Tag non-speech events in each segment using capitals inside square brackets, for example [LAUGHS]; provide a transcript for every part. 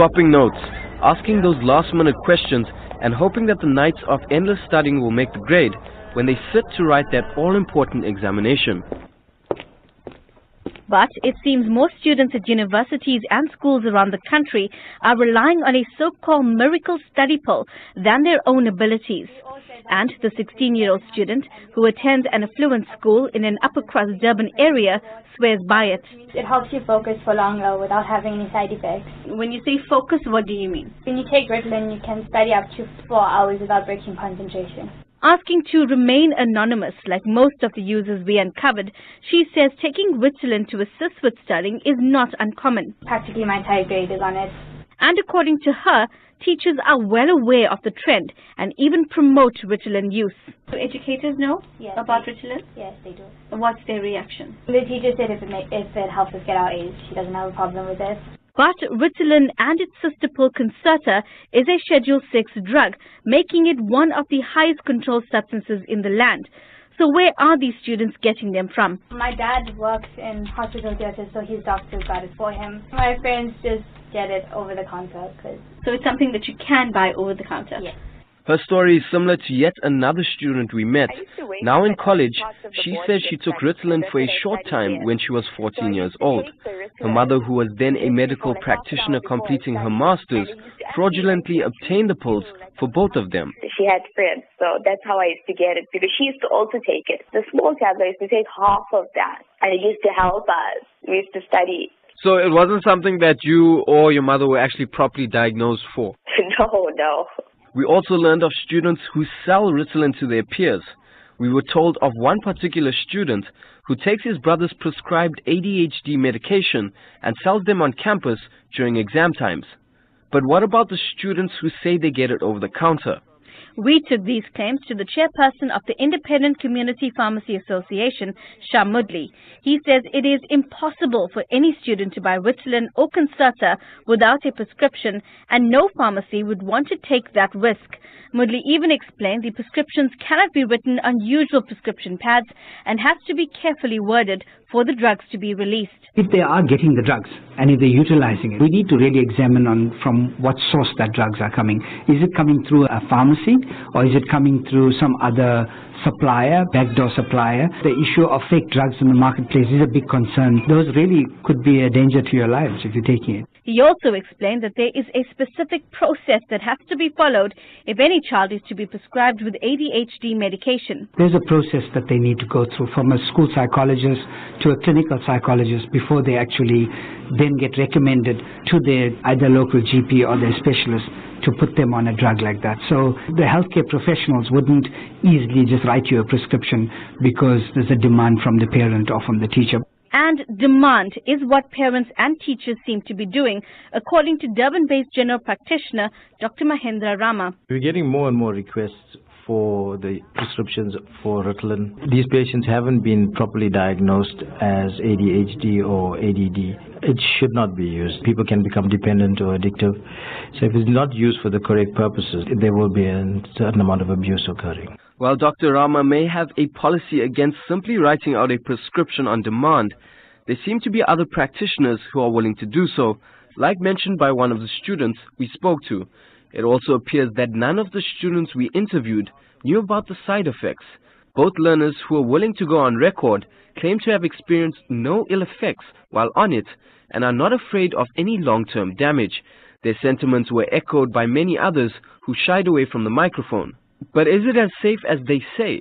Swapping notes, asking those last minute questions and hoping that the nights of endless studying will make the grade when they sit to write that all-important examination. But it seems most students at universities and schools around the country are relying on a so-called miracle study poll than their own abilities. And the 16-year-old student who attends an affluent school in an upper-crust Durban area swears by it. It helps you focus for longer without having any side effects. When you say focus, what do you mean? When you take Ritalin, you can study up to four hours without breaking concentration. Asking to remain anonymous like most of the users we uncovered, she says taking Ritalin to assist with studying is not uncommon. Practically my entire grade is on it. And according to her, teachers are well aware of the trend and even promote Ritalin use. Do educators know Yes, about they- Ritalin? Yes, they do. What's their reaction? The teacher said if it, ma- if it helps us get our A's, she doesn't have a problem with this. But Ritalin and its sister pill Concerta is a Schedule 6 drug, making it one of the highest controlled substances in the land. So where are these students getting them from? My dad works in hospital theater, so his doctor got it for him. My parents just get it over the counter because So it's something that you can buy over the counter. Yes. Her story is similar to yet another student we met. Now in college, she says she took Ritalin for a short time when she was 14 years old. Her mother, who was then a medical practitioner completing her master's, fraudulently obtained the pills for both of them. She had friends, so that's how I used to get it because she used to also take it. The small tablet used to take half of that, and it used to help us. We used to study. So it wasn't something that you or your mother were actually properly diagnosed for. [LAUGHS] no, no. We also learned of students who sell Ritalin to their peers. We were told of one particular student who takes his brother's prescribed ADHD medication and sells them on campus during exam times. But what about the students who say they get it over the counter? We took these claims to the chairperson of the Independent Community Pharmacy Association, Shah Mudley. He says it is impossible for any student to buy Ritalin or Concerta without a prescription and no pharmacy would want to take that risk. Mudley even explained the prescriptions cannot be written on usual prescription pads and has to be carefully worded for the drugs to be released. If they are getting the drugs and if they're utilizing it, we need to really examine on from what source that drugs are coming. Is it coming through a pharmacy or is it coming through some other supplier, backdoor supplier? The issue of fake drugs in the marketplace is a big concern. Those really could be a danger to your lives if you're taking it. He also explained that there is a specific process that has to be followed if any child is to be prescribed with ADHD medication. There's a process that they need to go through from a school psychologist to a clinical psychologist before they actually then get recommended to their either local GP or their specialist to put them on a drug like that. So the healthcare professionals wouldn't easily just write you a prescription because there's a demand from the parent or from the teacher. And demand is what parents and teachers seem to be doing, according to Durban-based general practitioner Dr. Mahendra Rama. We're getting more and more requests for the prescriptions for Ritalin. These patients haven't been properly diagnosed as ADHD or ADD. It should not be used. People can become dependent or addictive. So if it's not used for the correct purposes, there will be a certain amount of abuse occurring. While Dr. Rama may have a policy against simply writing out a prescription on demand, there seem to be other practitioners who are willing to do so, like mentioned by one of the students we spoke to. It also appears that none of the students we interviewed knew about the side effects. Both learners who are willing to go on record claim to have experienced no ill effects while on it and are not afraid of any long-term damage. Their sentiments were echoed by many others who shied away from the microphone. But is it as safe as they say?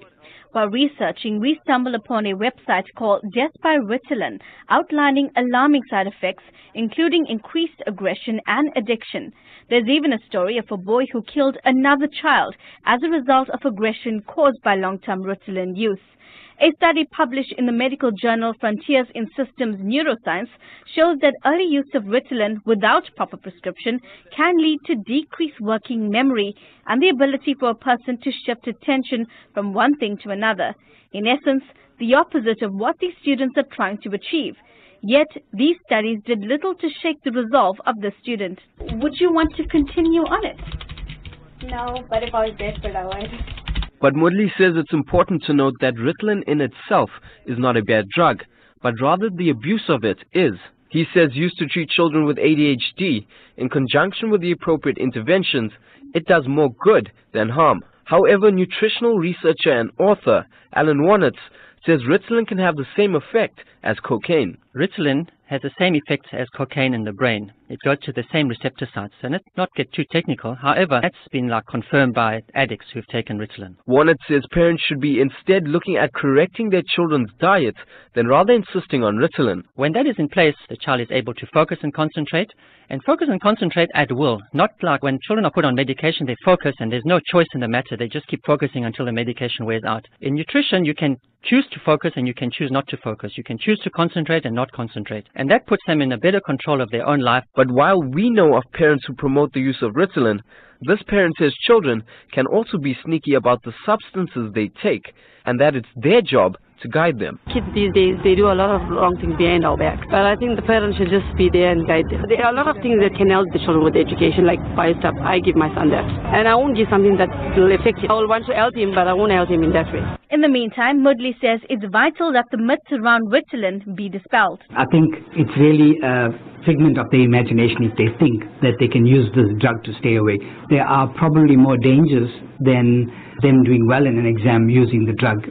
While researching, we stumbled upon a website called Death by Ritalin, outlining alarming side effects, including increased aggression and addiction. There's even a story of a boy who killed another child as a result of aggression caused by long-term Ritalin use. A study published in the medical journal Frontiers in Systems Neuroscience shows that early use of Ritalin without proper prescription can lead to decreased working memory and the ability for a person to shift attention from one thing to another. In essence, the opposite of what these students are trying to achieve. Yet, these studies did little to shake the resolve of the student. Would you want to continue on it? No, but if I was desperate, I would. But Mudley says it's important to note that Ritalin in itself is not a bad drug, but rather the abuse of it is. He says used to treat children with ADHD in conjunction with the appropriate interventions, it does more good than harm. However, nutritional researcher and author Alan Warnitz says Ritalin can have the same effect as cocaine. Ritalin has the same effects as cocaine in the brain. It goes to the same receptor sites, and let's not get too technical. However, that's been like confirmed by addicts who've taken Ritalin. Warnitz says parents should be instead looking at correcting their children's diet than rather insisting on Ritalin. When that is in place, the child is able to focus and concentrate, and focus and concentrate at will. Not like when children are put on medication, they focus and there's no choice in the matter. They just keep focusing until the medication wears out. In nutrition, you can choose to focus and you can choose not to focus. You can choose to concentrate and not concentrate. And that puts them in a better control of their own life. But while we know of parents who promote the use of Ritalin, this parent says children can also be sneaky about the substances they take and that it's their job to guide them. Kids these days, they do a lot of wrong things behind our back. But I think the parents should just be there and guide them. There are a lot of things that can help the children with education, like buy stuff. I give my son that. And I won't give something that will affect him. I will want to help him, but I won't help him in that way. In the meantime, Mudley says it's vital that the myths around Ritalin be dispelled. I think it's really a figment of their imagination if they think that they can use this drug to stay awake. There are probably more dangers than them doing well in an exam using the drug.